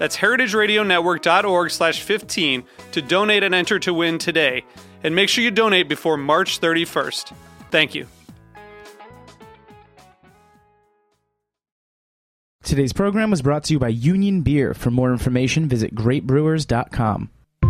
That's heritageradionetwork.org slash 15 to donate and enter to win today. And make sure you donate before March 31st. Thank you. Today's program was brought to you by Union Beer. For more information, visit greatbrewers.com.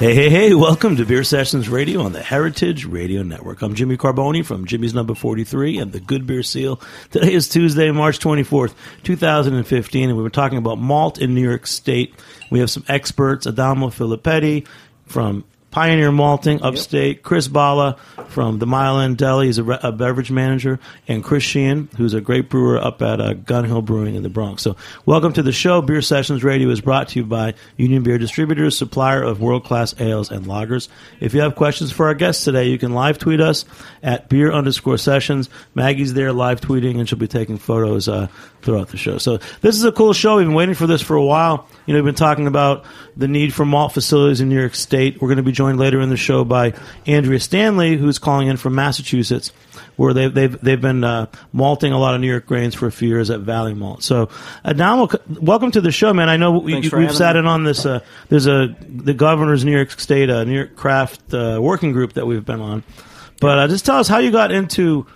Hey, hey, hey, welcome to Beer Sessions Radio on the Heritage Radio Network. I'm Jimmy Carbone from Jimmy's Number 43 and the Good Beer Seal. Today is Tuesday, March 24th, 2015, and we were talking about malt in New York State. We have some experts, Adamo Filippetti from Pioneer Malting, upstate. Chris Balla from the Mile End Deli is a, re- a beverage manager, and Chris Sheehan, who's a great brewer up at uh, Gun Hill Brewing in the Bronx. So, welcome to the show. Beer Sessions Radio is brought to you by Union Beer Distributors, supplier of world class ales and lagers. If you have questions for our guests today, you can live tweet us at beer underscore sessions. Maggie's there live tweeting, and she'll be taking photos uh, throughout the show. So, this is a cool show. We've been waiting for this for a while. You know, we've been talking about the need for malt facilities in New York State. We're going to be joined later in the show by Andrea Stanley, who's calling in from Massachusetts, where they've they've they've been uh, malting a lot of New York grains for a few years at Valley Malt. So, Adamo, welcome to the show, man. I know we, we've sat me. in on this. Uh, there's a the governor's New York State uh, New York Craft uh, working group that we've been on, but uh, just tell us how you got into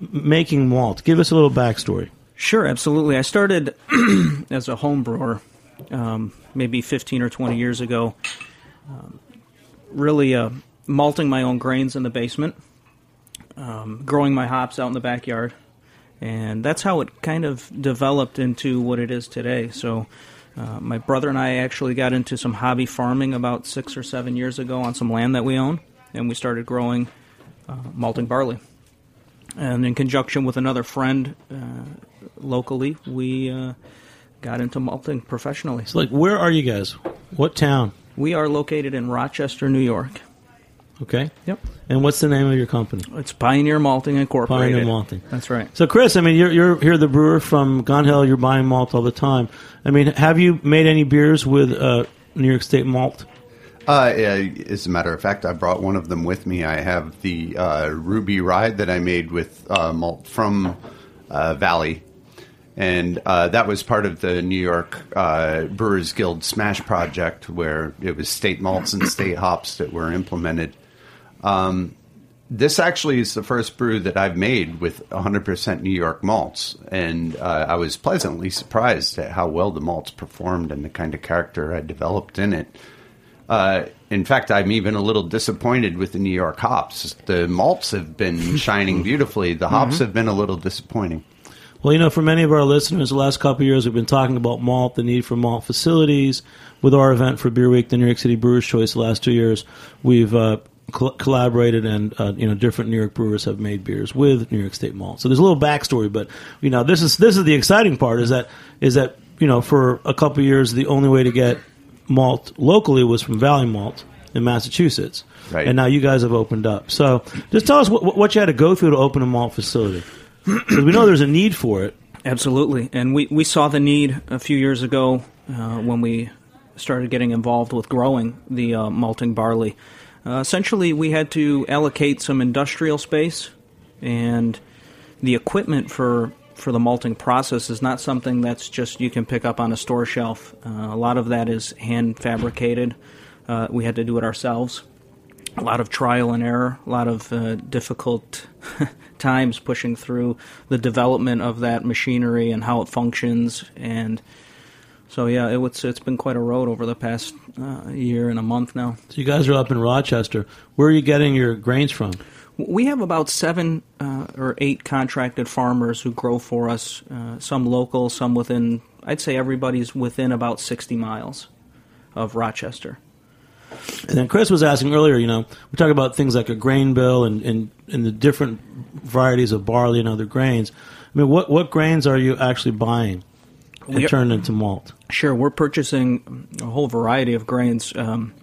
making malt. Give us a little backstory. Sure, absolutely. I started as a home brewer um, maybe 15 or 20 years ago, um, really uh, malting my own grains in the basement, um, growing my hops out in the backyard. And that's how it kind of developed into what it is today. So, uh, my brother and I actually got into some hobby farming about six or seven years ago on some land that we own, and we started growing uh, malting barley. And in conjunction with another friend uh, locally, we uh, got into malting professionally. So, like, where are you guys? What town? We are located in Rochester, New York. Okay. Yep. And what's the name of your company? It's Pioneer Malting Incorporated. Pioneer Malting. That's right. So, Chris, I mean, you're you're you're the brewer from Gun Hill. You're buying malt all the time. I mean, have you made any beers with uh, New York State malt? Uh, as a matter of fact, I brought one of them with me. I have the uh, Ruby Rye that I made with uh, malt from uh, Valley, and uh, that was part of the New York uh, Brewers Guild Smash project, where it was state malts and state hops that were implemented. Um, this actually is the first brew that I've made with 100% New York malts, and uh, I was pleasantly surprised at how well the malts performed and the kind of character I developed in it. Uh, in fact, I'm even a little disappointed with the New York hops. The malts have been shining beautifully. The hops have been a little disappointing. Well, you know, for many of our listeners, the last couple of years we've been talking about malt, the need for malt facilities. With our event for Beer Week, the New York City Brewers Choice, the last two years, we've uh, col- collaborated, and uh, you know, different New York brewers have made beers with New York State malt. So there's a little backstory, but you know, this is this is the exciting part is that is that you know, for a couple of years, the only way to get malt locally was from Valley Malt in Massachusetts, Right. and now you guys have opened up. So just tell us what, what you had to go through to open a malt facility. Because we know there's a need for it. Absolutely. And we, we saw the need a few years ago uh, when we started getting involved with growing the uh, malting barley. Uh, essentially, we had to allocate some industrial space and the equipment for for the malting process is not something that's just you can pick up on a store shelf. Uh, a lot of that is hand fabricated. Uh, we had to do it ourselves. A lot of trial and error, a lot of uh, difficult times pushing through the development of that machinery and how it functions. And so, yeah, it, it's it's been quite a road over the past uh, year and a month now. So you guys are up in Rochester. Where are you getting your grains from? We have about seven uh, or eight contracted farmers who grow for us, uh, some local, some within, I'd say everybody's within about 60 miles of Rochester. And then Chris was asking earlier, you know, we talk about things like a grain bill and, and, and the different varieties of barley and other grains. I mean, what, what grains are you actually buying and We turned into malt? Sure, we're purchasing a whole variety of grains. Um,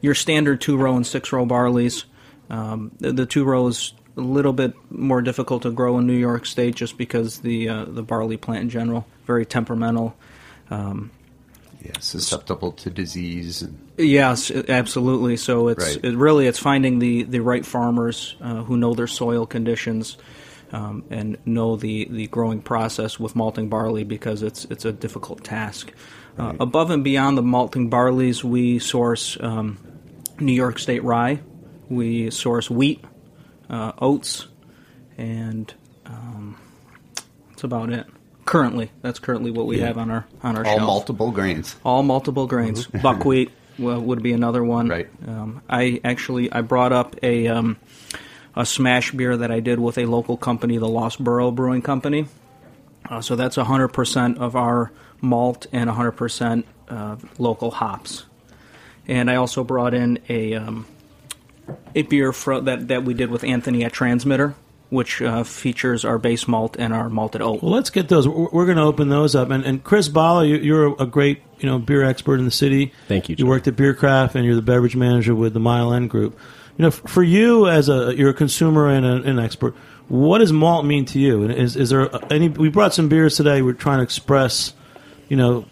your standard two row and six row barleys. Um, the, the two row is a little bit more difficult to grow in New York State just because the uh, the barley plant in general very temperamental. Um, Yeah, susceptible to disease. And, Yes, absolutely. So it's Right. it really it's finding the the right farmers uh, who know their soil conditions um, and know the the growing process with malting barley because it's it's a difficult task. Uh, above and beyond the malting barleys, we source um, New York State rye, we source wheat, uh, oats, and um, that's about it. Currently, that's currently what we Yeah. have on our on our all shelf multiple grains. all multiple grains. Buckwheat well, would be another one. Right. Um, I actually I brought up a um, a smash beer that I did with a local company, the Lost Borough Brewing Company. Uh, so that's 100% of our malt and 100% uh, local hops. And I also brought in a um, a beer fro- that that we did with Anthony at Transmitter, which uh, features our base malt and our malted oat. Well, let's get those. We're, we're going to open those up. And, and Chris Balla, you, you're a great you know beer expert in the city. Thank you, You worked at Bierkraft, and you're the beverage manager with the Mile End Group. You know, f- for you as a you're a consumer and a, an expert, what does malt mean to you? And is is there any? We brought some beers today. We're trying to express, you know.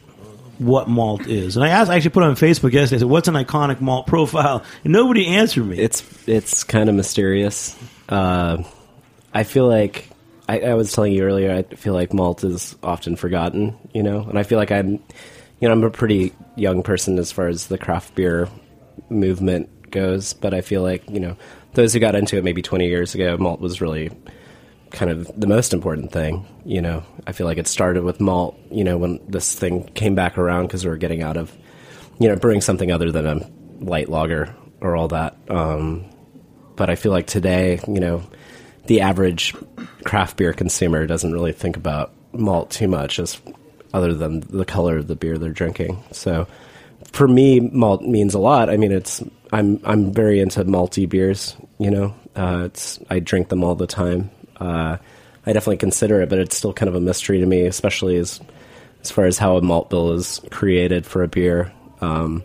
What malt is, and I asked. I actually put it on Facebook yesterday. I said, "What's an iconic malt profile?" And nobody answered me. It's it's kind of mysterious. Uh, I feel like I, I was telling you earlier. I feel like malt is often forgotten. You know, and I feel like I'm, you know, I'm a pretty young person as far as the craft beer movement goes. But I feel like you know those who got into it maybe 20 years ago, malt was really kind of the most important thing. You know, I feel like it started with malt. You know, when this thing came back around because we were getting out of, you know, brewing something other than a light lager or all that. Um, but I feel like today, you know, the average craft beer consumer doesn't really think about malt too much, as other than the color of the beer they're drinking. So, for me, malt means a lot. I mean, it's I'm I'm very into malty beers. You know, uh, it's I drink them all the time. Uh, I definitely consider it, but it's still kind of a mystery to me, especially as as far as how a malt bill is created for a beer. Um,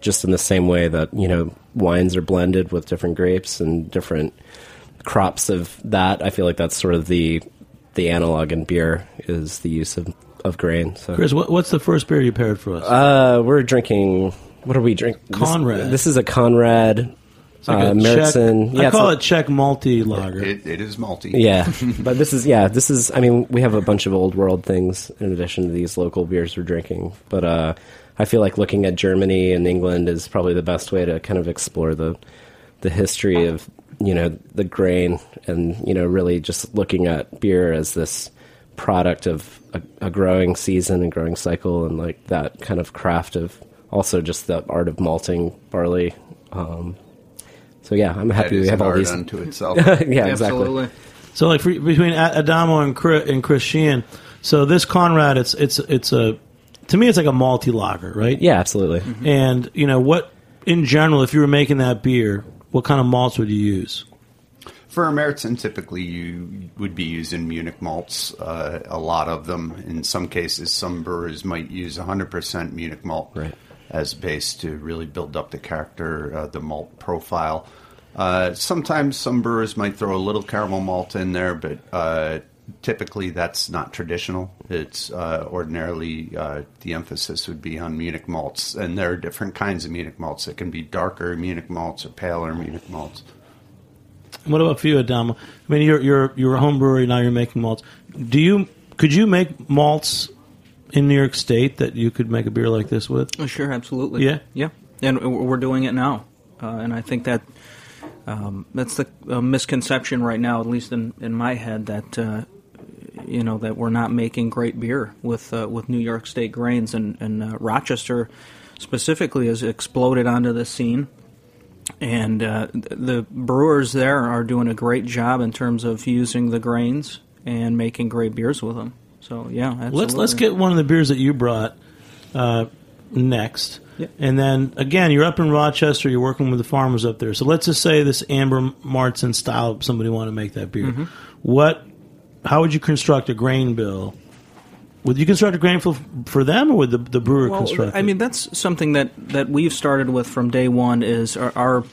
just in the same way that you know wines are blended with different grapes and different crops of that, I feel like that's sort of the the analog in beer is the use of of grain. So Chris, what, what's the first beer you paired for us? uh, we're drinking. What are we drinking? Conrad. This, is a Conrad. It's like uh, a Märzen. Czech, I it's call like- it Czech malty lager. It, it is malty. Yeah, but this is yeah, this is. I mean, we have a bunch of old world things in addition to these local beers we're drinking. But uh, I feel like looking at Germany and England is probably the best way to kind of explore the the history of you know the grain and you know really just looking at beer as this product of a, a growing season and growing cycle and like that kind of craft of also just the art of malting barley. Um, so yeah, I'm That happy is we have an all art these. unto itself. yeah, exactly. Absolutely. So like for, between Adamo and Chris, and Chris Sheehan, so this Conrad, it's it's it's a to me it's like a malty lager, right? Yeah, absolutely. And you know what? In general, if you were making that beer, what kind of malts would you use? For Märzen, typically you would be using Munich malts. Uh, a lot of them, in some cases, some brewers might use 100% Munich malt Right. as base to really build up the character, uh, the malt profile. Uh, sometimes some brewers might throw a little caramel malt in there, but uh, typically that's not traditional. It's uh, ordinarily uh, the emphasis would be on Munich malts, and there are different kinds of Munich malts. It can be darker Munich malts or paler Munich malts. What about for you, Adamo? I mean, you're you're you're a home brewery now. You're making malts. Do you could you make malts in New York State that you could make a beer like this with? Oh, sure, absolutely. Yeah? yeah, and we're doing it now, uh, and I think that um, that's the uh, misconception right now, at least in, in my head, that uh, you know that we're not making great beer with uh, with New York State grains, and, and uh, Rochester specifically has exploded onto the scene. And uh, the brewers there are doing a great job in terms of using the grains and making great beers with them. So yeah, absolutely. Let's let's get one of the beers that you brought uh, next. And then again, you're up in Rochester. You're working with the farmers up there. So let's just say this Amber Martin style. Somebody want to make that beer. Mm-hmm. What? How would you construct a grain bill? Would you construct a grain bill for them, or would the, the brewer Well, construct? I it? mean, that's something that, that we've started with from day one. Is our our,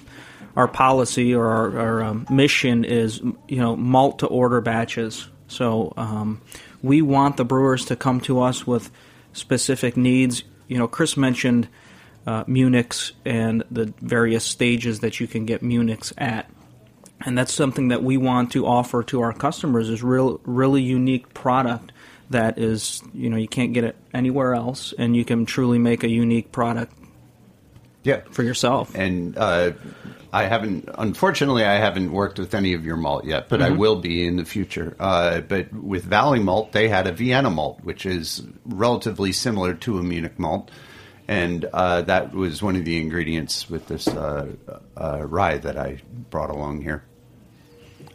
our policy or our, our um, mission is you know malt to order batches. So um, we want the brewers to come to us with specific needs. You know, Chris mentioned uh, Munich's and the various stages that you can get Munich's at and that's something that we want to offer to our customers is real really unique product that is you know you can't get it anywhere else and you can truly make a unique product Yeah. for yourself And uh, I haven't, unfortunately, I haven't worked with any of your malt yet, but I will be in the future. Uh, but with Valley Malt, they had a Vienna malt, which is relatively similar to a Munich malt. And uh, that was one of the ingredients with this uh, uh, rye that I brought along here.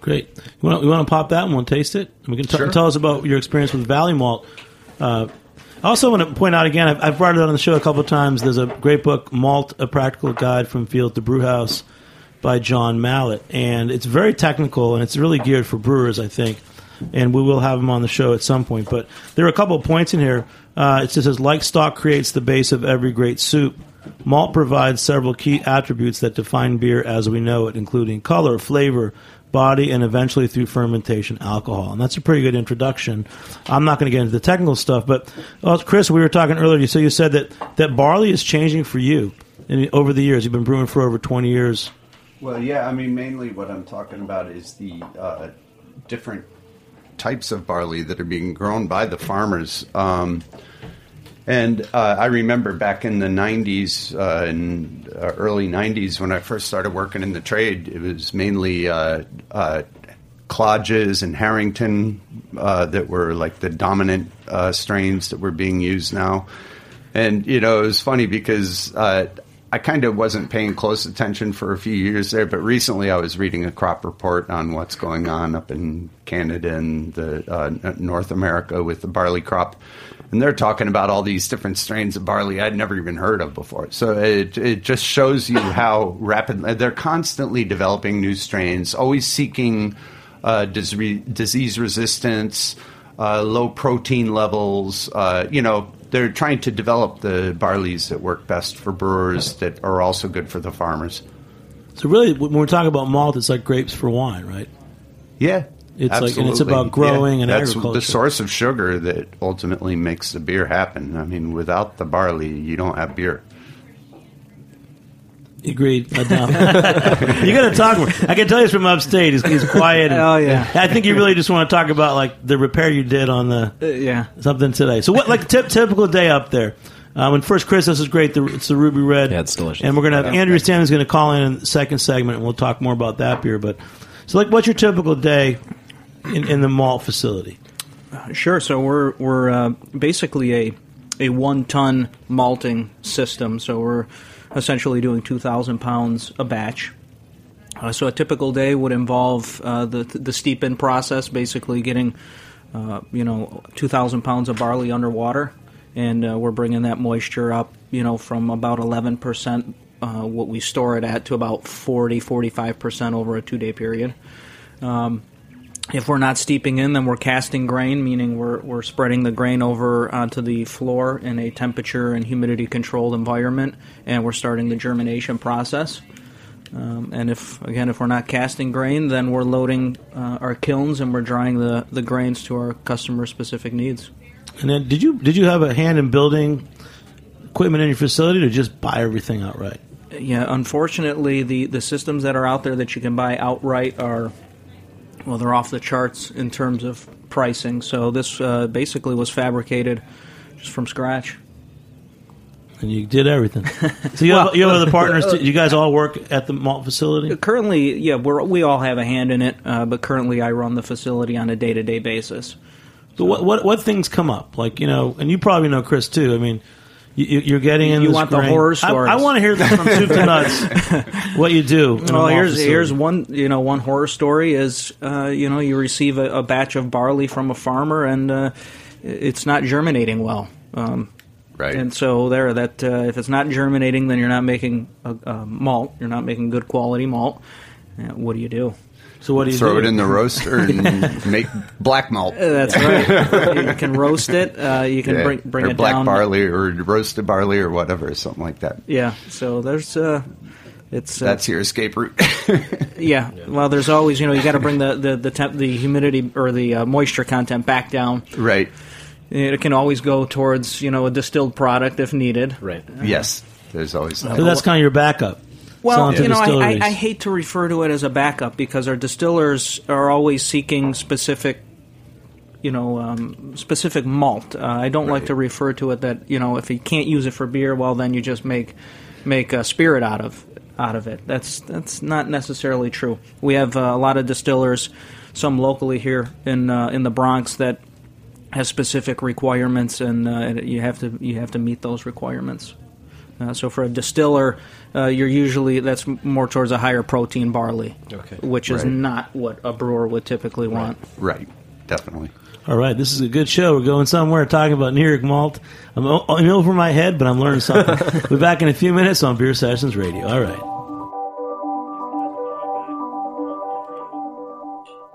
Great. You want, to, you want to pop that and we'll taste it? We can t- Sure. tell us about your experience with Valley Malt. Uh, I also want to point out again, I've, I've brought it on the show a couple of times. There's a great book, Malt, A Practical Guide from Field to Brewhouse by John Mallett. And it's very technical and it's really geared for brewers, I think. And we will have him on the show at some point. But there are a couple of points in here. Uh, it says, like stock creates the base of every great soup. Malt provides several key attributes that define beer as we know it, including color, flavor, body, and eventually through fermentation, alcohol. And that's a pretty good introduction. I'm not going to get into the technical stuff, but well, Chris, we were talking earlier. So you said that that barley is changing for you over the years. You've been brewing for over 20 years. Well, yeah, I mean, mainly what I'm talking about is the uh, different types of barley that are being grown by the farmers. Um, and uh, I remember back in the 90s, uh, in uh, early 90s, when I first started working in the trade, it was mainly uh, uh, Klages and Harrington uh, that were like the dominant uh, strains that were being used now. And, you know, it was funny because uh, I kind of wasn't paying close attention for a few years there, but recently I was reading a crop report on what's going on up in Canada and the uh, North America with the barley crop. And they're talking about all these different strains of barley I'd never even heard of before. So it, it just shows you how rapidly they're constantly developing new strains, always seeking uh, dis- disease resistance, uh, low protein levels. Uh, you know, they're trying to develop the barleys that work best for brewers that are also good for the farmers. So really, when we're talking about malt, it's like grapes for wine, right? Yeah. It's like- and it's about growing and that's agriculture. the source of sugar that ultimately makes the beer happen. I mean, without the barley, you don't have beer. Agreed. Adam. you got to talk more. I can tell he's from upstate. He's, he's quiet. and- Oh, yeah. I think you really just want to talk about like the repair you did on the Uh, yeah something today. So what like tip, typical day up there? Um, and first, Chris, this is great. The, it's the Ruby Red. Yeah, it's delicious. And we're gonna have Andrew Stanley's going to call in in the second segment, and we'll talk more about that beer. But so, like, what's your typical day in, in the malt facility? Sure. So we're we're uh, basically a a one ton malting system. So we're essentially doing two thousand pounds a batch. Uh, so a typical day would involve uh, the the steep-in process, basically getting uh, you know two thousand pounds of barley underwater, and uh, we're bringing that moisture up, you know, from about eleven percent. Uh, what we store it at to about 40 45% over a two day period if we're not steeping in, then we're casting grain, meaning we're, we're spreading the grain over onto the floor in a temperature and humidity controlled environment, and we're starting the germination process. Um, and if again, if we're not casting grain, then we're loading uh, our kilns and we're drying the, the grains to our customer specific needs. And then, did you did you have a hand in building equipment in your facility, or just buy everything outright? Yeah, unfortunately, the, the systems that are out there that you can buy outright are, well, they're off the charts in terms of pricing. So this uh, basically was fabricated just from scratch. And you did everything. So you, have, you have other partners. Too? You guys all work at the malt facility. Currently, yeah, we're, we all have a hand in it, uh, but currently I run the facility on a day to day basis. So what, what what things come up? Like you know, and you probably know Chris too. I mean, you, you're getting in. You this want the horror I, stories. I want to hear this from soup to nuts. what you do? Well, here's facility. here's one you know one horror story is uh, you know you receive a, a batch of barley from a farmer and uh, it's not germinating well. Um, Right. And so there, that uh, if it's not germinating, then you're not making a, a malt. You're not making good quality malt. Uh, what do you do? So what do you Throw do? it in the roaster and make black malt. Uh, That's right. you can roast it. Uh, you can Yeah, bring bring or it black down. barley or roasted barley or whatever, something like that. Yeah. So there's uh, it's uh, That's your escape route. yeah. Well, there's always you know you got to bring the the the, temp, the humidity or the uh, moisture content back down. right. It can always go towards you know a distilled product if needed. Right. Yes. There's always that. So that's kind of your backup. Well, you know, I, I. I hate to refer to it as a backup because our distillers are always seeking specific, you know, um, specific malt. Uh, I don't like to refer to it that you know if you can't use it for beer, well then you just make make a spirit out of out of it. That's that's not necessarily true. We have uh, a lot of distillers, some locally here in uh, in the Bronx that has specific requirements, and uh, you have to you have to meet those requirements. Uh, so for a distiller, uh, you're usually that's more towards a higher protein barley, Okay. which is Right. not what a brewer would typically want. Right. Definitely. All right, this is a good show. We're going somewhere talking about New York malt. I'm, o- I'm over my head, but I'm learning something. we'll be back in a few minutes on Beer Sessions Radio. All right.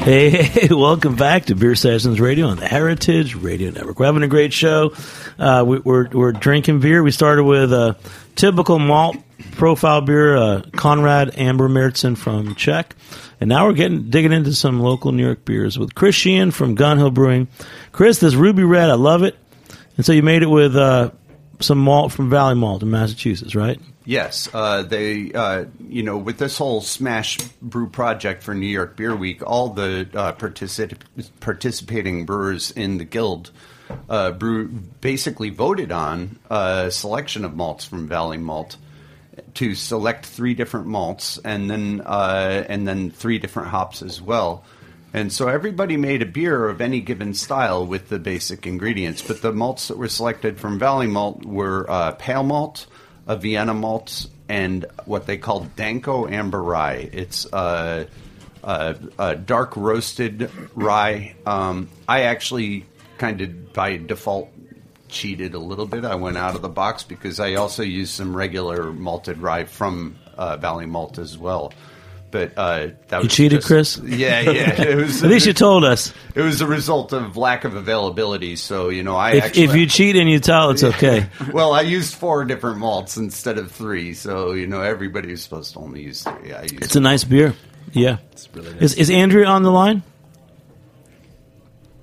Hey, hey, welcome back to Beer Sessions Radio on the Heritage Radio Network. We're having a great show. Uh, we, we're, we're drinking beer. We started with a typical malt profile beer, uh, Conrad Amber Märzen from Czech. And now we're getting digging into some local New York beers with Chris Sheehan from Gun Hill Brewing. Chris, this Ruby Red, I love it. And so you made it with uh, some malt from Valley Malt in Massachusetts, right? Yes, uh, they, uh, you know, with this whole Smash Brew project for New York Beer Week, all the uh, partici- participating brewers in the guild uh, brew basically voted on a selection of malts from Valley Malt to select three different malts and then uh, and then three different hops as well. And so everybody made a beer of any given style with the basic ingredients. But the malts that were selected from Valley Malt were uh, pale malt, a Vienna malt, and what they call Danko Amber Rye. It's uh, uh, a dark roasted rye. Um, I actually kind of by default cheated a little bit. I went out of the box because I also used some regular malted rye from uh, Valley Malt as well. But uh, that was cheated, just- Chris? Yeah, yeah. It was. At least you told us. It was a result of lack of availability. So you know, I If, actually. if you cheat and you tell, it's okay. well, I used four different malts instead of three. So you know, everybody was supposed to only use three. I used. It's a nice beer. Yeah. it's Is, is Andrea on the line?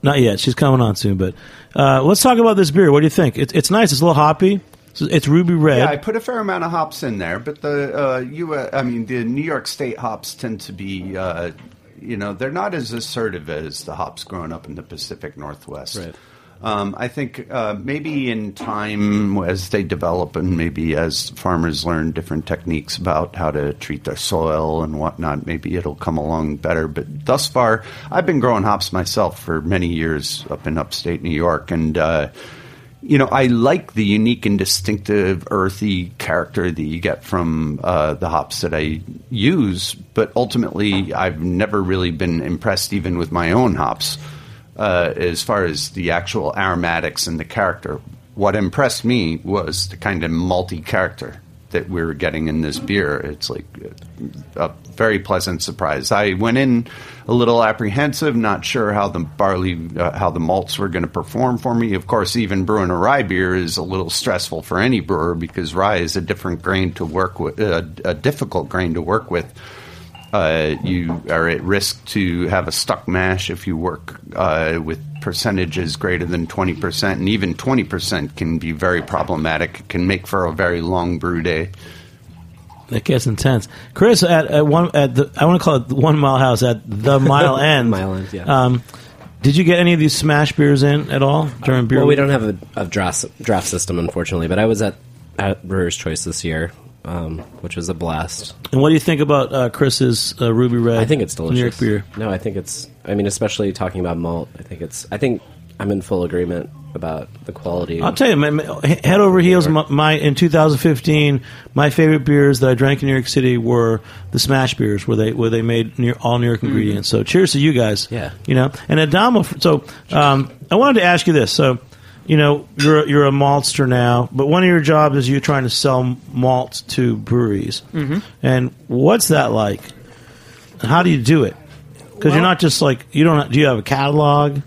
Not yet. She's coming on soon. But uh, let's talk about this beer. What do you think? It, it's nice. It's a little hoppy. It's, it's ruby red. Yeah, I put a fair amount of hops in there, but the uh, you, I mean, the New York State hops tend to be uh, you know, they're not as assertive as the hops growing up in the Pacific Northwest. Right. Um, I think uh, maybe in time, as they develop, and maybe as farmers learn different techniques about how to treat their soil and whatnot, maybe it'll come along better. But thus far, I've been growing hops myself for many years up in upstate New York, and uh, you know, I like the unique and distinctive earthy character that you get from uh, the hops that I use. But ultimately, I've never really been impressed, even with my own hops uh, as far as the actual aromatics and the character. What impressed me was the kind of malty character that we were getting in this beer. It's like a very pleasant surprise. I went in a little apprehensive, not sure how the barley, uh, how the malts were going to perform for me. Of course, even brewing a rye beer is a little stressful for any brewer because rye is a different grain to work with, uh, a difficult grain to work with uh, you are at risk to have a stuck mash if you work uh, with percentages greater than 20%, and even 20% can be very problematic. It can make for a very long brew day. That gets intense. Chris, at, at one at the I want to call it the one mile house at the mile end. Mile End, yeah. Um, did you get any of these smash beers in at all during beer? Well, we don't have a, a draft draft system, unfortunately. But I was at, at Brewer's Choice this year, um, which was a blast. And what do you think about uh, Chris's uh, Ruby Red? I think it's delicious. New York beer. No, I think it's. I mean, especially talking about malt. I think it's. I think I'm in full agreement about the quality. I'll tell you, man, head over heels. My, my in 2015, my favorite beers that I drank in New York City were the Smash beers, where they where they made New, all New York ingredients. So, cheers to you guys. Yeah. you know, and Adamo. So, um, I wanted to ask you this. So, you know, you're a- you're a maltster now, but one of your jobs is you're trying to sell malt to breweries. Mm-hmm. And what's that like? How do you do it? Because you're not just like you don't. Do you have a catalog?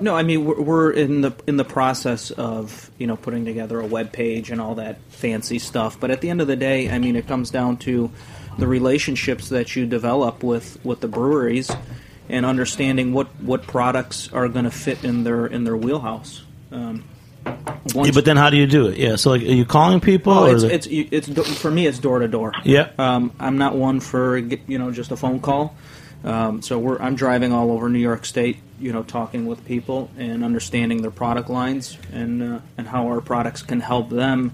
No, I mean we're, we're in the in the process of you know putting together a web page and all that fancy stuff. But at the end of the day, I mean it comes down to the relationships that you develop with with the breweries and understanding what what products are going to fit in their in their wheelhouse. Um, Yeah, but then how do you do it? Yeah, so like, are you calling people? Oh, or it's, the- it's it's for me. It's door to door. Yeah. Um, I'm not one for you know just a phone call. Um, so we're I'm driving all over New York State, you know, talking with people and understanding their product lines and uh, and how our products can help them,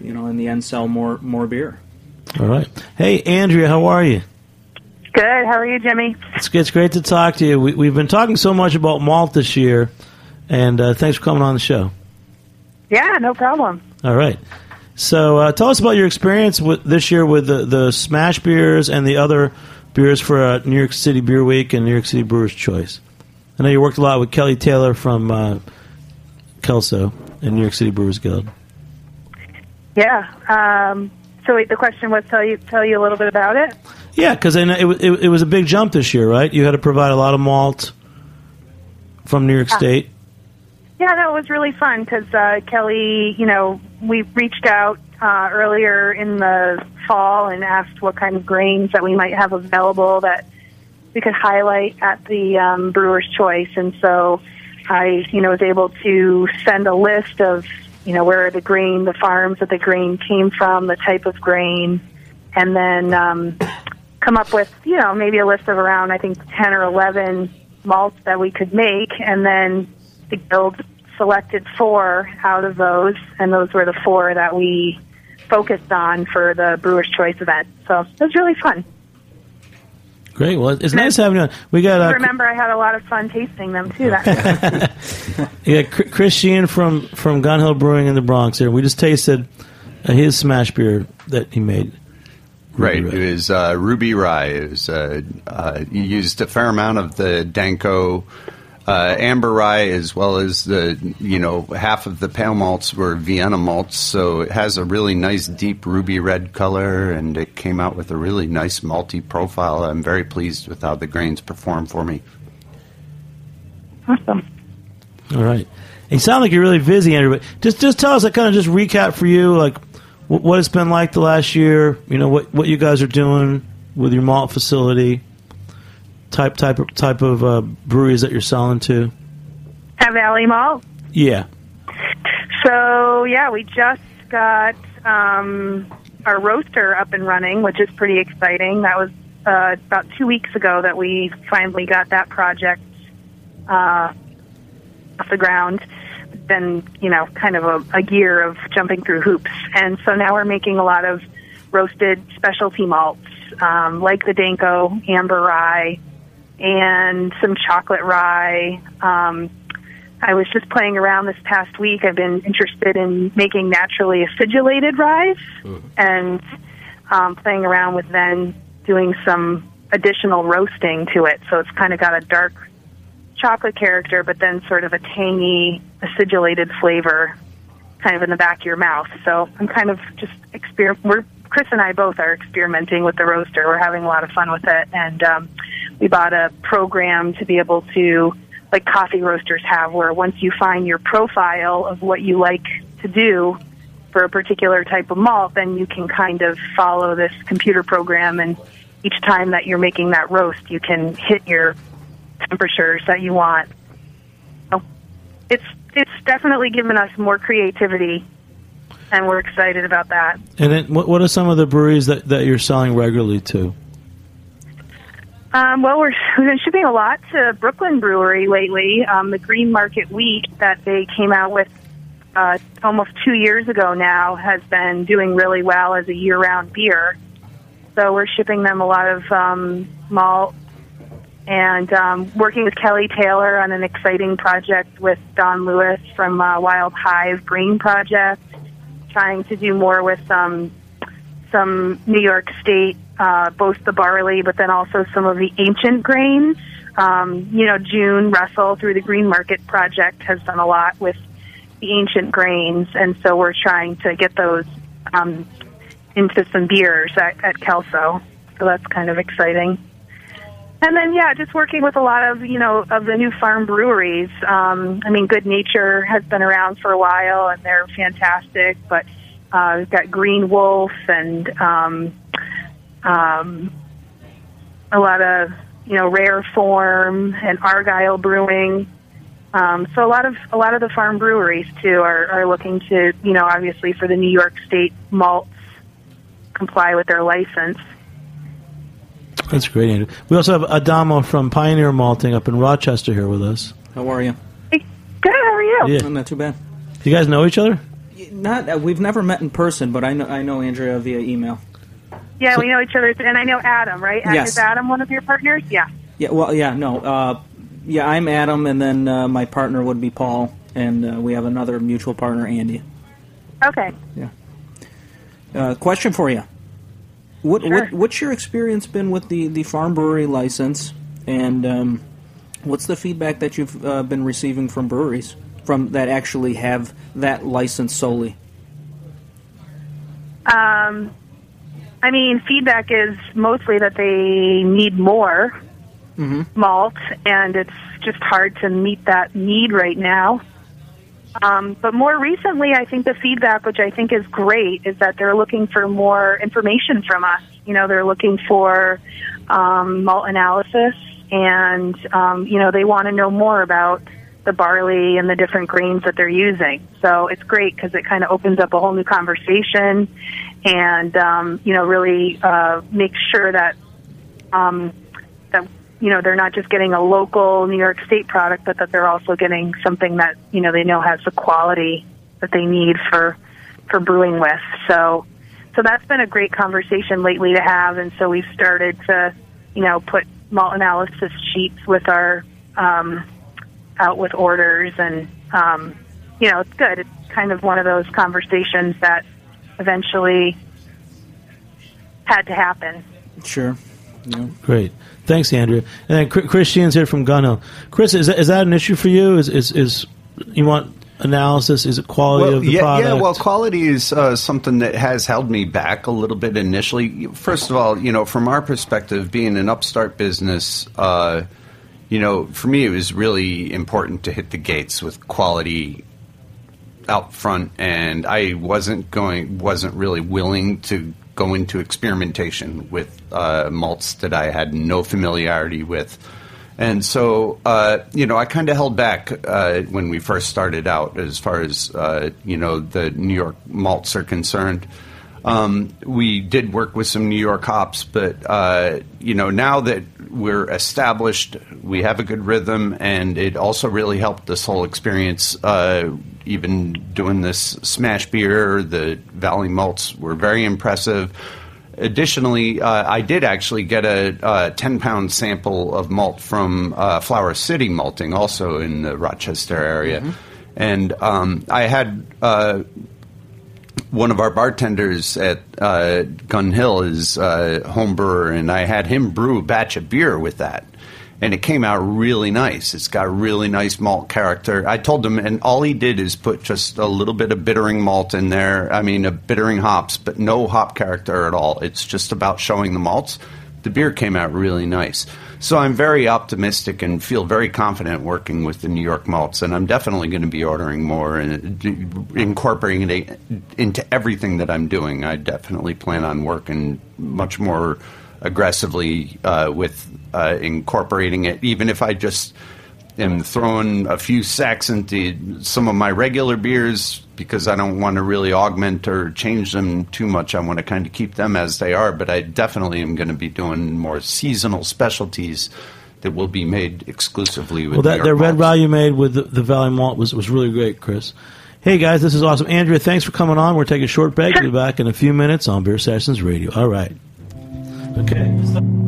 you know, in the end sell more more beer. All right. Hey, Andrea, how are you? Good. How are you, Jimmy? It's, it's great to talk to you. We, we've been talking so much about malt this year, and uh, thanks for coming on the show. Yeah, no problem. All right. So uh, tell us about your experience with this year with the, the Smash beers and the other beers for uh, New York City Beer Week and New York City Brewers Choice. I know you worked a lot with Kelly Taylor from uh, Kelso and New York City Brewers Guild. Yeah. Um, so wait, the question was tell you tell you a little bit about it. Yeah, because it, it, it was a big jump this year, right? You had to provide a lot of malt from New York State. Yeah, it was really fun because uh, Kelly, you know, we reached out uh, earlier in the fall and asked what kind of grains that we might have available that we could highlight at the um, Brewer's Choice, and so I, you know, was able to send a list of, you know, where the grain, the farms that the grain came from, the type of grain, and then um, come up with, you know, maybe a list of around, I think, 10 or 11 malts that we could make, and then the guild selected four out of those, and those were the four that we focused on for the Brewer's Choice event. So it was really fun. Great. Well, it's nice having you on. We got uh, Remember, I had a lot of fun tasting them too. That Yeah, Chris Sheehan from from Gun Hill Brewing in the Bronx. Here, we just tasted uh, his smash beer that he made. Right. Ruby It was uh, Ruby Rye. It was, uh, uh, you used a fair amount of the Danko uh, amber rye as well as the, you know, half of the pale malts were Vienna malts. So it has a really nice deep ruby red color and it came out with a really nice malty profile. I'm very pleased with how the grains perform for me. awesome. All right. And you sound like you're really busy, Andrew. But just just tell us, like, kind of just recap for you, like wh- what it's been like the last year. You know what what you guys are doing with your malt facility, type type of type of uh, breweries that you're selling to. At Valley Malt. Yeah. So yeah, we just got um, our roaster up and running, which is pretty exciting. That was uh, about two weeks ago that we finally got that project uh, off the ground. Been you know kind of a, a year of jumping through hoops, and so now we're making a lot of roasted specialty malts um, like the Danko Amber Rye and some chocolate rye. Um, I was just playing around this past week. I've been interested in making naturally acidulated rye and um, playing around with then doing some additional roasting to it. So it's kind of got a dark chocolate character, but then sort of a tangy acidulated flavor kind of in the back of your mouth. So I'm kind of just exper- we're Chris and I both are experimenting with the roaster. We're having a lot of fun with it, and um, we bought a program to be able to, like coffee roasters have, where once you find your profile of what you like to do for a particular type of malt, then you can kind of follow this computer program, and each time that you're making that roast, you can hit your temperatures that you want. So it's it's definitely given us more creativity and we're excited about that. And then, what, what are some of the breweries that, that you're selling regularly to? Um, well, we're, we've been shipping a lot to Brooklyn Brewery lately. Um, the Green Market Wheat that they came out with uh, almost two years ago now has been doing really well as a year-round beer. So we're shipping them a lot of um, malt and um, working with Kelly Taylor on an exciting project with Don Lewis from uh, Wild Hive Green Project trying to do more with um, some New York State, uh, both the barley, but then also some of the ancient grains. Um, you know, June Russell through the Green Market Project has done a lot with the ancient grains, and so we're trying to get those um, into some beers at, at Kelso. So that's kind of exciting. And then, yeah, just working with a lot of, you know, of the new farm breweries. Um, I mean, Good Nature has been around for a while, and they're fantastic. But uh, we've got Green Wolf and um, um, a lot of, you know, Rare Form and Argyle Brewing. Um, so a lot of a lot of the farm breweries too are, are looking to, you know, obviously for the New York State malts comply with their license. That's great, Andrew. We also have Adamo from Pioneer Malting up in Rochester here with us. How are you? Hey, good. How are you? Yeah. Not too bad. You guys know each other? Not uh, we've never met in person, but I know I know Andrea via email. Yeah, we know each other, and I know Adam, right? Yes. Is Adam one of your partners? Yeah. Yeah, well, yeah, no, uh, yeah, I'm Adam, and then uh, my partner would be Paul, and uh, we have another mutual partner, Andy. Okay. Yeah. Uh, question for you: What, Sure. what what's your experience been with the the farm brewery license, and um, what's the feedback that you've uh, been receiving from breweries from that actually have that license solely? Um, I mean, feedback is mostly that they need more malt, and it's just hard to meet that need right now. Um, but more recently, I think the feedback, which I think is great, is that they're looking for more information from us. You know, they're looking for um, malt analysis, and um, you know, they want to know more about the barley and the different grains that they're using. So it's great because it kind of opens up a whole new conversation, and um, you know, really uh, makes sure that um, that you know they're not just getting a local New York State product, but that they're also getting something that you know they know has the quality that they need for for brewing with. So so that's been a great conversation lately to have, and so we've started to you know put malt analysis sheets with our um, out with orders, and um, you know it's good. It's kind of one of those conversations that eventually had to happen. Sure. Great. Thanks, Andrea. And then Chris Sheehan's here from Gun Hill. Chris, is that, is that an issue for you? Is, is, is you want analysis? Is it quality of the yeah, product? yeah. Well, quality is uh, something that has held me back a little bit initially. First of all, you know, from our perspective, being an upstart business, uh, you know, for me, it was really important to hit the gates with quality out front, and I wasn't going, wasn't really willing to go into experimentation with uh, malts that I had no familiarity with. And so, uh, you know, I kind of held back uh, when we first started out as far as, uh, you know, the New York malts are concerned. Um, we did work with some New York hops, but uh, you know now that we're established, we have a good rhythm, and it also really helped this whole experience. Uh, even doing this smash beer, the Valley malts were very impressive. Additionally, uh, I did actually get a, a 10 pound sample of malt from uh, Flower City Malting, also in the Rochester area. And um, I had uh, one of our bartenders at uh, Gun Hill is uh, home brewer, and I had him brew a batch of beer with that. And it came out really nice. It's got a really nice malt character. I told him, and all he did is put just a little bit of bittering malt in there. I mean, a bittering hops, but no hop character at all. It's just about showing the malts. The beer came out really nice. So I'm very optimistic and feel very confident working with the New York malts, and I'm definitely going to be ordering more and incorporating it into everything that I'm doing. I definitely plan on working much more aggressively uh, with uh, incorporating it, even if I just am throwing a few sacks into some of my regular beers because I don't want to really augment or change them too much. I want to kind of keep them as they are, but I definitely am going to be doing more seasonal specialties that will be made exclusively with Well, that, New that red malts. rye you made with the, the Valley Malt was, was really great, Chris. Hey, guys, this is awesome. Andrea, thanks for coming on. We're taking a short break. We'll be back in a few minutes on Beer Sessions Radio. All right. Okay.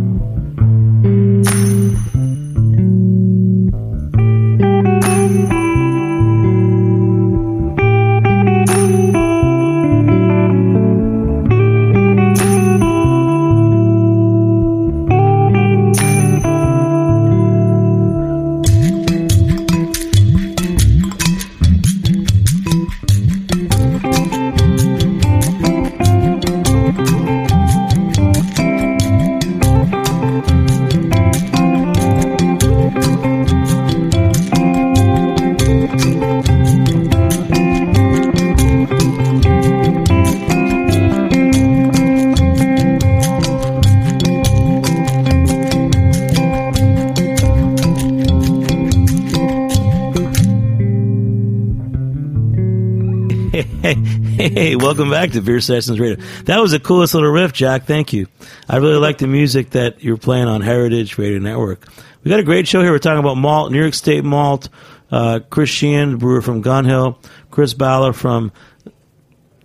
Back to Beer Sessions Radio. That was the coolest little riff, Jack. Thank you. I really like the music that you're playing on Heritage Radio Network. We got a great show here. We're talking about malt, New York State malt. Uh, Chris Sheehan, brewer from Gun Hill. Chris Balla from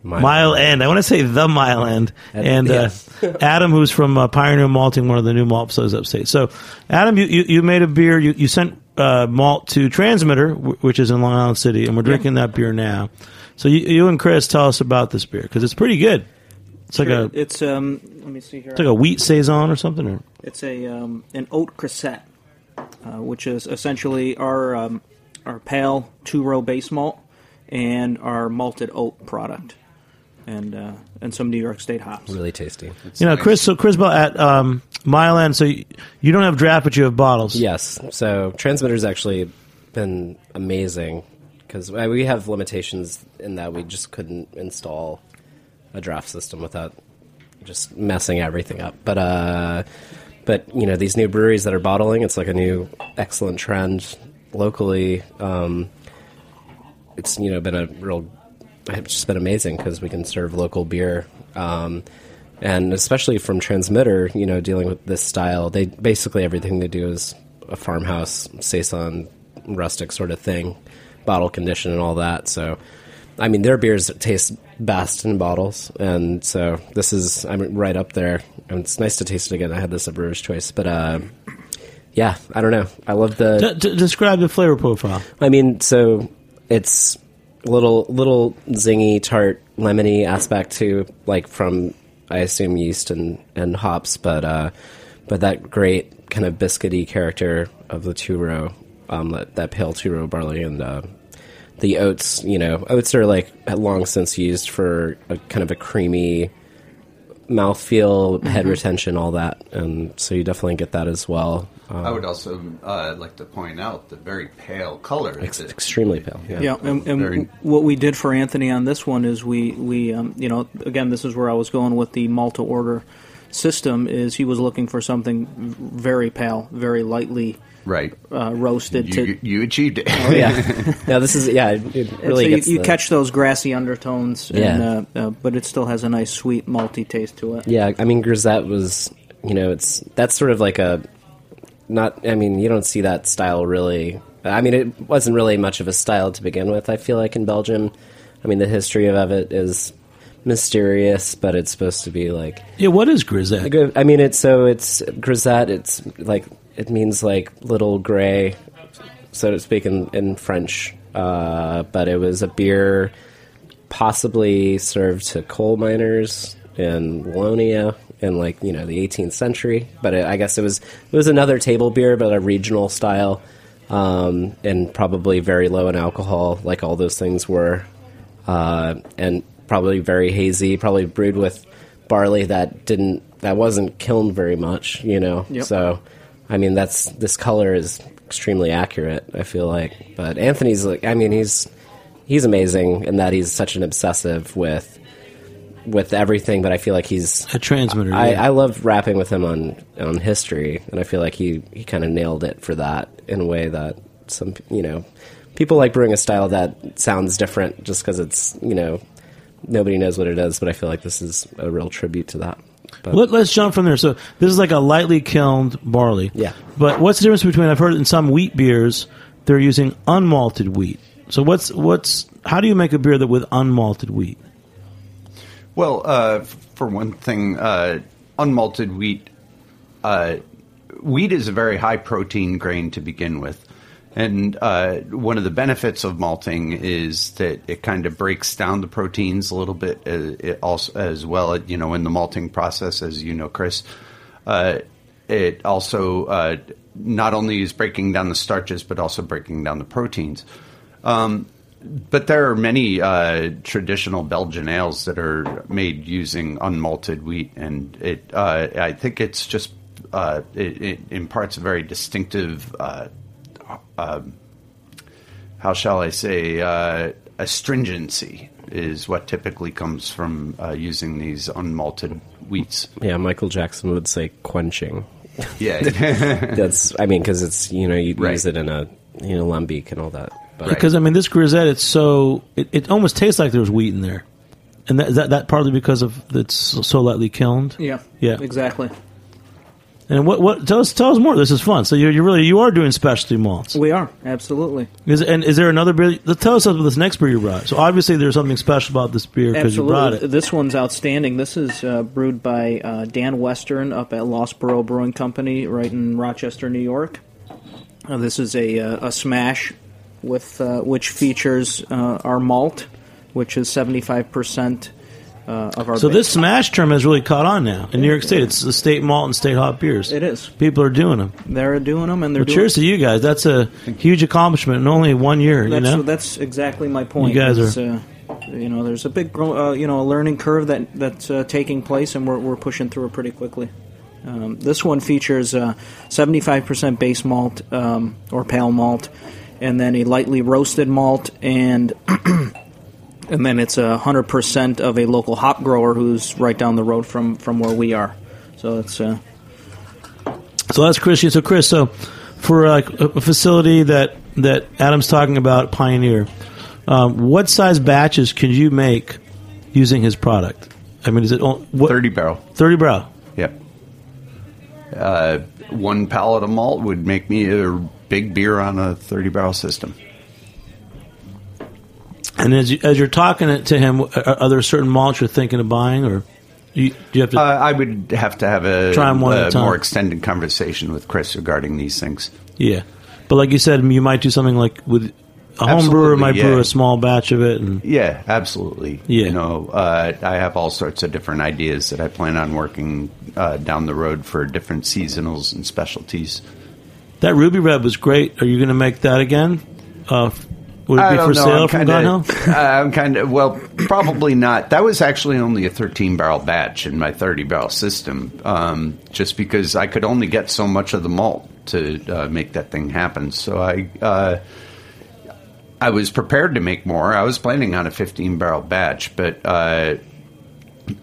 Mile, End. I want to say the Mile End. And uh. Adam, who's from uh, Pioneer Malting, one of the new malt facilities upstate. So, Adam, you, you, you made a beer. You, you sent uh, malt to Transmitter, wh- which is in Long Island City, and we're drinking that beer now. So, you, you and Chris, tell us about this beer because it's pretty good. It's like a it's um. Let me see here. it's like a wheat saison or something. Or It's a um, an oat grisette, uh, which is essentially our um, our pale two row base malt and our malted oat product, and uh, and some New York State hops. Really tasty. you know, Chris. So, Chris, Bell at um, Mile End. So, you, you don't have draft, but you have bottles. Yes. So Transmitter's actually been amazing because we have limitations in that we just couldn't install a draft system without just messing everything up. But uh, but you know these new breweries that are bottling, it's like a new excellent trend locally. Um, it's you know been a real it's just been amazing because we can serve local beer um, and especially from transmitter you know dealing with this style they basically everything they do is a farmhouse saison rustic sort of thing bottle condition and all that. So i mean their beers taste best in bottles. And so this is i'm right up there. And it's nice to taste it again. I had this at brewer's choice but uh, yeah i don't know. I love the D- d- describe the flavor profile. I mean, so it's a little little zingy, tart, lemony aspect to like from I assume yeast and, and hops, but uh, but that great kind of biscuity character of the two row, um, that, that pale two row barley and uh, the oats. You know, oats are like long since used for a kind of a creamy mouthfeel, head retention, all that, and so you definitely get that as well. I would also uh, like to point out the very pale color. Ex- extremely pale. Yeah. Yeah, and, and Very- what we did for Anthony on this one is we we um, you know again this is where I was going with the Malta order system is he was looking for something very pale, very lightly Right. uh, roasted. You, to, you achieved it. Oh, yeah. no, this is yeah. It, it really so you, gets you the- catch those grassy undertones, and, Yeah. uh, uh, but it still has a nice sweet malty taste to it. Yeah, I mean Grisette was, you know, it's that's sort of like a not. I mean, you don't see that style really. I mean, it wasn't really much of a style to begin with. I feel like in Belgium, I mean, the history of it is mysterious, but it's supposed to be like. Yeah, what is Grisette? like a- I mean, it's so it's Grisette. It's like it means like little gray, so to speak, in, in French. Uh, but it was a beer possibly served to coal miners in Wallonia in like you know the 18th century. But it, I guess it was it was another table beer, but a regional style, um, and probably very low in alcohol, like all those things were, uh, and probably very hazy, probably brewed with barley that didn't that wasn't kilned very much, you know. Yep. So, I mean, that's this color is extremely accurate. I feel like, but Anthony's like, I mean, he's he's amazing in that he's such an obsessive with with everything. But I feel like he's A transmitter. I, yeah. I love rapping with him on on history, and I feel like he he kind of nailed it for that in a way that some you know people like brewing a style that sounds different just because it's you know nobody knows what it is. But I feel like this is a real tribute to that. But Let, us jump from there. So this is like a lightly kilned barley. Yeah. But what's the difference between? I've heard in some wheat beers they're using unmalted wheat. So what's what's how do you make a beer that with unmalted wheat? Well, uh, for one thing, uh, unmalted wheat, uh, wheat is a very high protein grain to begin with. And uh, one of the benefits of malting is that it kind of breaks down the proteins a little bit, uh, also as well. You know, in the malting process, as you know, Chris, uh, it also uh, not only is breaking down the starches, but also breaking down the proteins. Um, but there are many uh, traditional Belgian ales that are made using unmalted wheat, and it I think it's just it, it imparts a very distinctive. Um, how shall I say? Uh, astringency is what typically comes from uh, using these unmalted wheats. yeah, Michael Jackson would say quenching. Yeah, That's I mean because it's you know you Right. use it in a you know lambic and all that. But Right. Because I mean, this grisette, it's so it, it almost tastes like there's wheat in there, and that that, that partly because of it's so lightly kilned. Yeah, Yeah. exactly. And what what tell us tell us more. This is fun. So you're, you really you are doing specialty malts. We are absolutely. Is, and is there another beer? Tell us about this next beer you brought. So obviously there's something special about this beer because you brought it. This one's outstanding. This is uh, brewed by uh, Dan Western up at Lost Borough Brewing Company, right in Rochester, New York. Uh, this is a, uh, a smash with uh, which features uh, our malt, which is seventy five percent uh, of our. So base. this smash term has really caught on now in New York State. It's the state malt and state hop beers. It is. People are doing them. they're doing them, and they're Well, doing. cheers to you guys. That's a huge accomplishment in only one year. You That's, know. that's exactly my point. You guys It's, are- uh, you know, there's a big, uh, you know, a learning curve that that's uh, taking place, and we're we're pushing through it pretty quickly. Um, this one features uh, 75% base malt um, or pale malt, and then a lightly roasted malt, and and then it's a hundred percent of a local hop grower who's right down the road from from where we are. So it's uh, So that's Chris. So Chris, so for like a a facility that that Adam's talking about, Pioneer, um, what size batches can you make using his product? I mean, is it on- what, thirty barrel. thirty barrel? Yep. Uh, one pallet of malt would make me a big beer on a 30 barrel system. And as you, as you're talking to him, are, there certain malts you're thinking of buying, or you, do you have to? Uh, I would have to have a, Try one at a a time. more extended conversation with Chris regarding these things. yeah, but like you said, you might do something like with a home brewer might brew a small batch of it, and Yeah, absolutely. Yeah. You know, uh, I have all sorts of different ideas that I plan on working uh, down the road for different seasonals and specialties. that Ruby Red was great. Are you going to make that again? Would it I be for know, sale I'm from kinda-? I'm kind of well, probably not. That was actually only a 13 barrel batch in my 30 barrel system, um, just because I could only get so much of the malt to uh, make that thing happen. So I. Uh, I was prepared to make more. I was planning on a 15 barrel batch, but uh,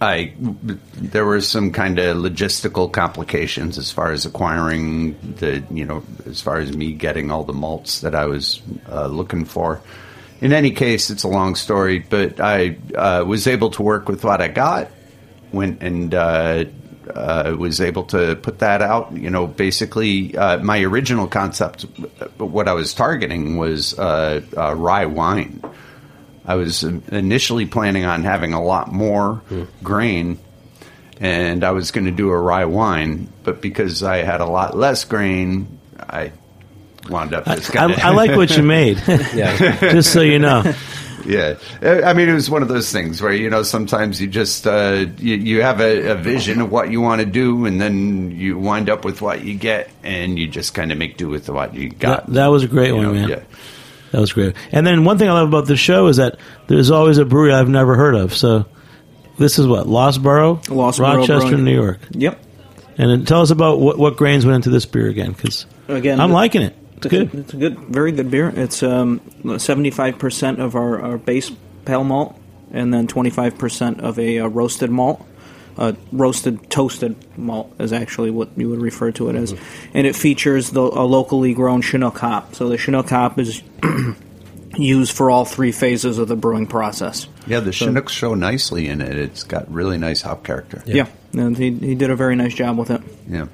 I there were some kind of logistical complications as far as acquiring the you know as far as me getting all the malts that I was uh, looking for. In any case, it's a long story, but I uh, was able to work with what I got. Went and uh, uh, was able to put that out. You know, basically, uh, my original concept, what I was targeting was uh, rye wine. I was initially planning on having a lot more grain, and I was going to do a rye wine, but because I had a lot less grain, I wound up just I, kind of. I like what you made. Yeah. Just so you know. Yeah, I mean, it was one of those things where you know sometimes you just uh, you, you have a, a vision of what you want to do, and then you wind up with what you get, and you just kind of make do with what you got. That, that was a great you one, know, man. Yeah. That was great. And then one thing I love about the show is that there's always a brewery I've never heard of. So this is what Lost Borough, Lost Rochester, Brewing. New York. Yep. And then tell us about what, what grains went into this beer again, because Again, I'm the- liking it. It's good. It's a good, very good beer. It's um, 75% of our, our base pale malt, and then 25% of a uh, roasted malt. Uh, roasted toasted malt is actually what you would refer to it as, and it features the, a locally grown Chinook hop. So the Chinook hop is used for all three phases of the brewing process. Yeah, the Chinooks show nicely in it. It's got really nice hop character. Yeah, and he, he did a very nice job with it. Yeah.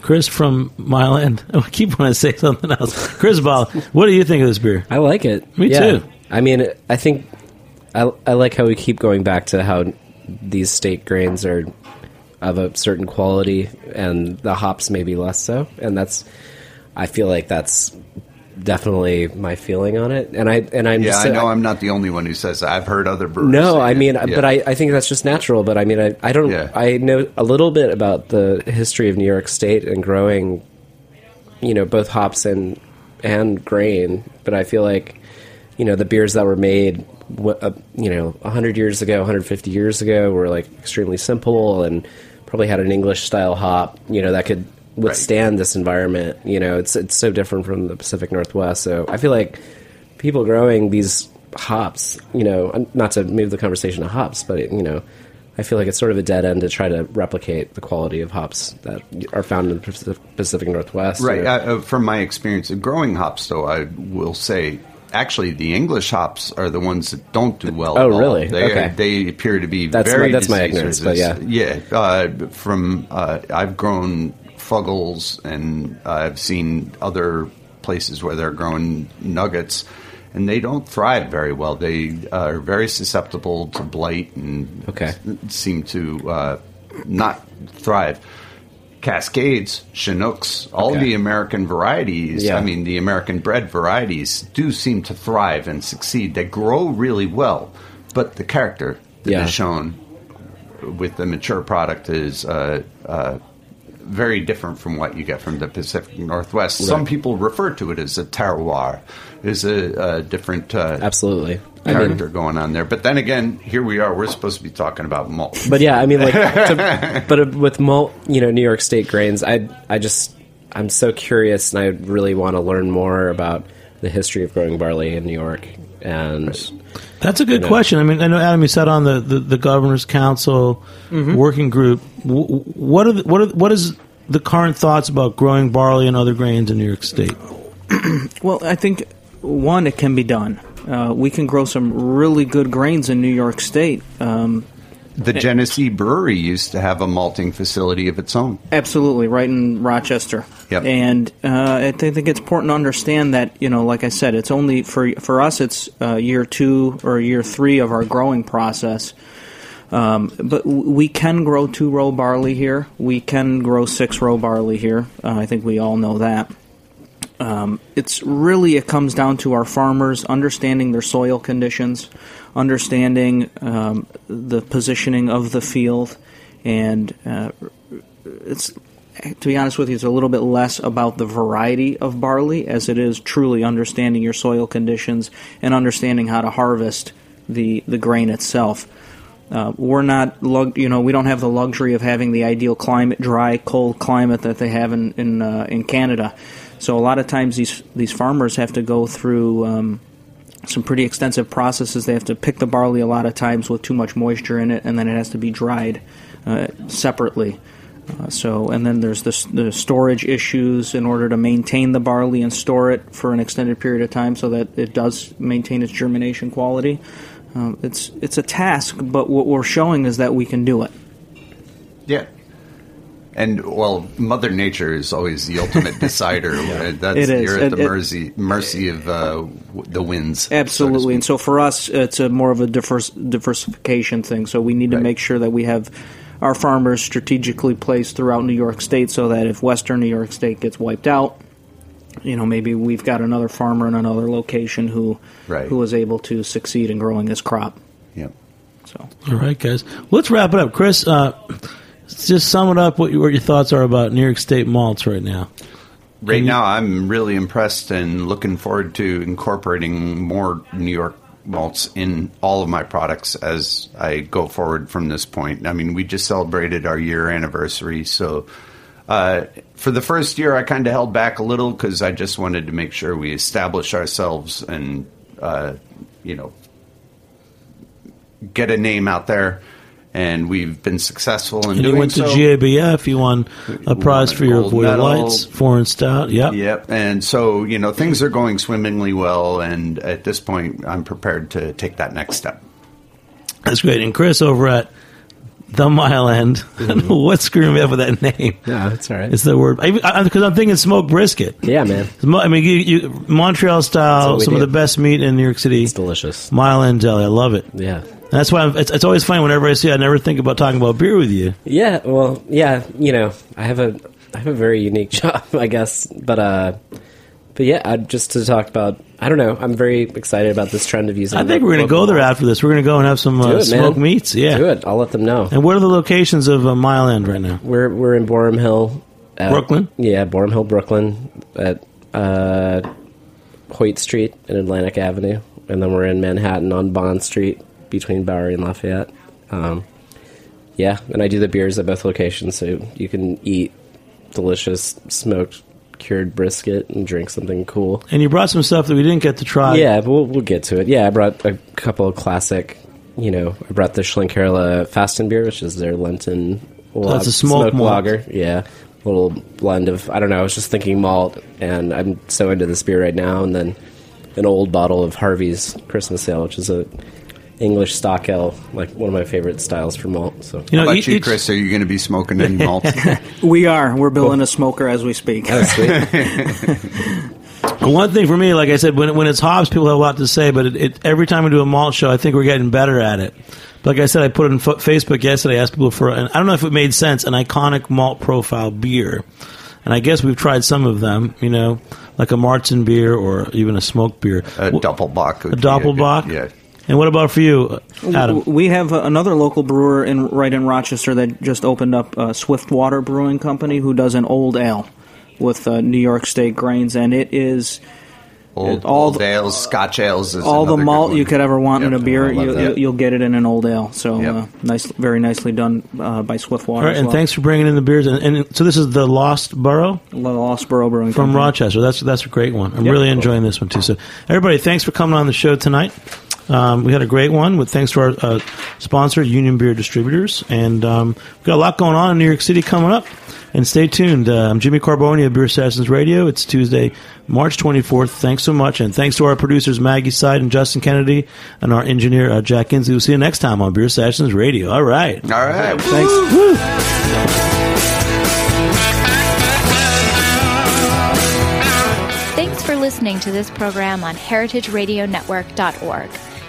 Chris from Mile End. I keep wanting to say something else. Chris Ball, what do you think of this beer? I like it. Me Yeah. too. I mean, I think I, I like how we keep going back to how these state grains are of a certain quality, and the hops maybe less so. And that's, I feel like that's definitely my feeling on it. And I and I'm Yeah, just I know I'm not the only one who says that. I've heard other brewers. no, I mean, Yeah. but I, I think that's just natural. But I mean, I, I don't. Yeah. I know a little bit about the history of New York State and growing, you know, both hops and and grain. But I feel like, you know, the beers that were made, wh- uh, you know, hundred years ago, 150 years ago, were like extremely simple and probably had an English style hop, you know, that could withstand this environment. You know, it's it's so different from the Pacific Northwest. So I feel like people growing these hops, you know, not to move the conversation to hops, but you know, I feel like it's sort of a dead end to try to replicate the quality of hops that are found in the Pacific- Pacific Northwest. Right. or- Uh, uh, from my experience of growing hops, though, I will say actually the English hops are the ones that don't do well. Oh, at all. really? They, Okay. they appear to be That's very my- that's my ignorance, but resistant. Yeah. Uh, from uh, I've grown fuggles and I've seen other places where they're growing nuggets. And they don't thrive very well. They are very susceptible to blight and Okay. seem to uh, not thrive. Cascades, Chinooks, all Okay. the American varieties, Yeah. I mean, the American bred varieties do seem to thrive and succeed. They grow really well, but the character that is Yeah. shown with the mature product is uh, uh, very different from what you get from the Pacific Northwest. Some people refer to it as a terroir, is a, a different uh, Absolutely. I mean, character going on there. But then again, here we are. We're supposed to be talking about malt. but yeah, I mean, like, to, but uh, with malt, you know, New York State grains, I, I just, I'm so curious, and I really want to learn more about the history of growing barley in New York. And That's a good know. question. I mean, I know Adam, you sat on the, the, the governor's council working group. What are the, what are, what is the current thoughts about growing barley and other grains in New York State? Well, I think one, it can be done. Uh, we can grow some really good grains in New York State. Um, The Genesee Brewery used to have a malting facility of its own. absolutely, right in Rochester. Yep. And uh, I think it's important to understand that you know, like I said, it's only for for us. It's uh, year two or year three of our growing process. Um, but we can grow two row barley here. We can grow six row barley here. Uh, I think we all know that. Um, it's really it comes down to our farmers understanding their soil conditions, understanding um, the positioning of the field, and uh, it's to be honest with you, it's a little bit less about the variety of barley as it is truly understanding your soil conditions and understanding how to harvest the the grain itself. Uh, we're not, you know, we don't have the luxury of having the ideal climate, dry, cold climate that they have in in, uh, in Canada. So a lot of times these these farmers have to go through um, some pretty extensive processes. They have to pick the barley a lot of times with too much moisture in it, and then it has to be dried uh, separately. Uh, so, and then there's the, the storage issues in order to maintain the barley and store it for an extended period of time so that it does maintain its germination quality. Um, it's it's a task, but what we're showing is that we can do it. Yeah. And well, Mother Nature is always the ultimate decider. That's, It is. You're at It- the it- mercy mercy of uh, the winds. so Absolutely, and so for us, it's a more of a divers- diversification thing. So we need to Right. make sure that we have our farmers strategically placed throughout New York State, so that if Western New York State gets wiped out, you know maybe we've got another farmer in another location who Right. who is able to succeed in growing his crop. Yep. So All right, guys. Let's wrap it up. Chris, uh, just sum it up what, you, what your thoughts are about New York State malts right now. Right now, I'm really impressed and looking forward to incorporating more New York malts in all of my products as I go forward from this point. I mean, we just celebrated our year anniversary, so uh, for the first year, I kind of held back a little because I just wanted to make sure we establish ourselves and, uh, you know, get a name out there. And we've been successful in And doing you went to so. GABF. You won a prize won a for your medal. Lights, foreign stout. Yep. Yep. And so, you know, things are going swimmingly well. And at this point, I'm prepared to take that next step. That's great. And Chris over at the Mile End. What's screwing me up with that name? No, that's all right. It's the word because I'm thinking smoked brisket. yeah, man. I mean, you, you, Montreal style, what some of the best meat in New York City. It's delicious. Mile End Deli, I love it. Yeah. That's why I'm, it's, it's always funny whenever I see. it, I never think about talking about beer with you. Yeah, well, yeah, you know, I have a I have a very unique job, I guess, but uh but yeah, I, just to talk about I don't know, I'm very excited about this trend of using I think we're going to go there after this. We're going to go and have some uh, it, smoked man. meats. Yeah. Do it. I'll let them know. And what are the locations of uh, Mile End right now? We're we're in Boerum Hill, at- Brooklyn? Yeah, Boerum Hill, Brooklyn, at uh, Hoyt Street and Atlantic Avenue, and then we're in Manhattan on Bond Street between Bowery and Lafayette. Um, yeah, and I do the beers at both locations, so you can eat delicious smoked cured brisket and drink something cool. And you brought some stuff that we didn't get to try. Yeah, we'll we'll get to it. Yeah, I brought a couple of classic. You know, I brought the Schlenkerla uh, Fastenbier, which is their Lenten. that's a smoked malt. lager. Yeah, a little blend of. I don't know. I was just thinking malt, and I'm so into this beer right now. And then an old bottle of Harvey's Christmas Ale, which is a English stock ale, like one of my favorite styles for malt. So You How about each- you, Chris? Are you going to be smoking any malt? We are. We're building a smoker as we speak. Oh, one thing for me, like I said, when when it's hops, people have a lot to say. But it, it, every time we do a malt show, I think we're getting better at it. Like I said, I put it on Fo- Facebook yesterday. I asked people for, and I don't know if it made sense, an iconic malt profile beer. And I guess we've tried some of them. You know, like a Märzen beer or even a smoked beer. A Wh- Doppelbock. A would be good- Doppelbock. Yeah. And what about for you, Adam? We have uh, another local brewer in right in Rochester that just opened up uh, Swiftwater Brewing Company, who does an old ale with uh, New York State grains, and it is Old, all old the- ales, Scotch ales. Is all the malt you could ever want in a beer. You, that. you, you'll get it in an old ale. So Yep. uh, nice, very nicely done uh, by Swiftwater. All right, as and well. thanks for bringing in the beers. And, and so this is the Lost Borough Lost Borough Brewing from Company. Rochester. That's that's a great one. I'm Yep. really enjoying this one too. So everybody, thanks for coming on the show tonight. Um, we had a great one with thanks to our uh, sponsor, Union Beer Distributors, and um, we've got a lot going on in New York City coming up. And stay tuned. Uh, I'm Jimmy Carbone of Beer Sessions Radio. It's Tuesday, March 24th. Thanks so much, and thanks to our producers Maggie Side and Justin Kennedy, and our engineer uh, Jack Inslee. We'll see you next time on Beer Sessions Radio. All right. All right. Thanks. Thanks for listening to this program on heritageradionetwork.org.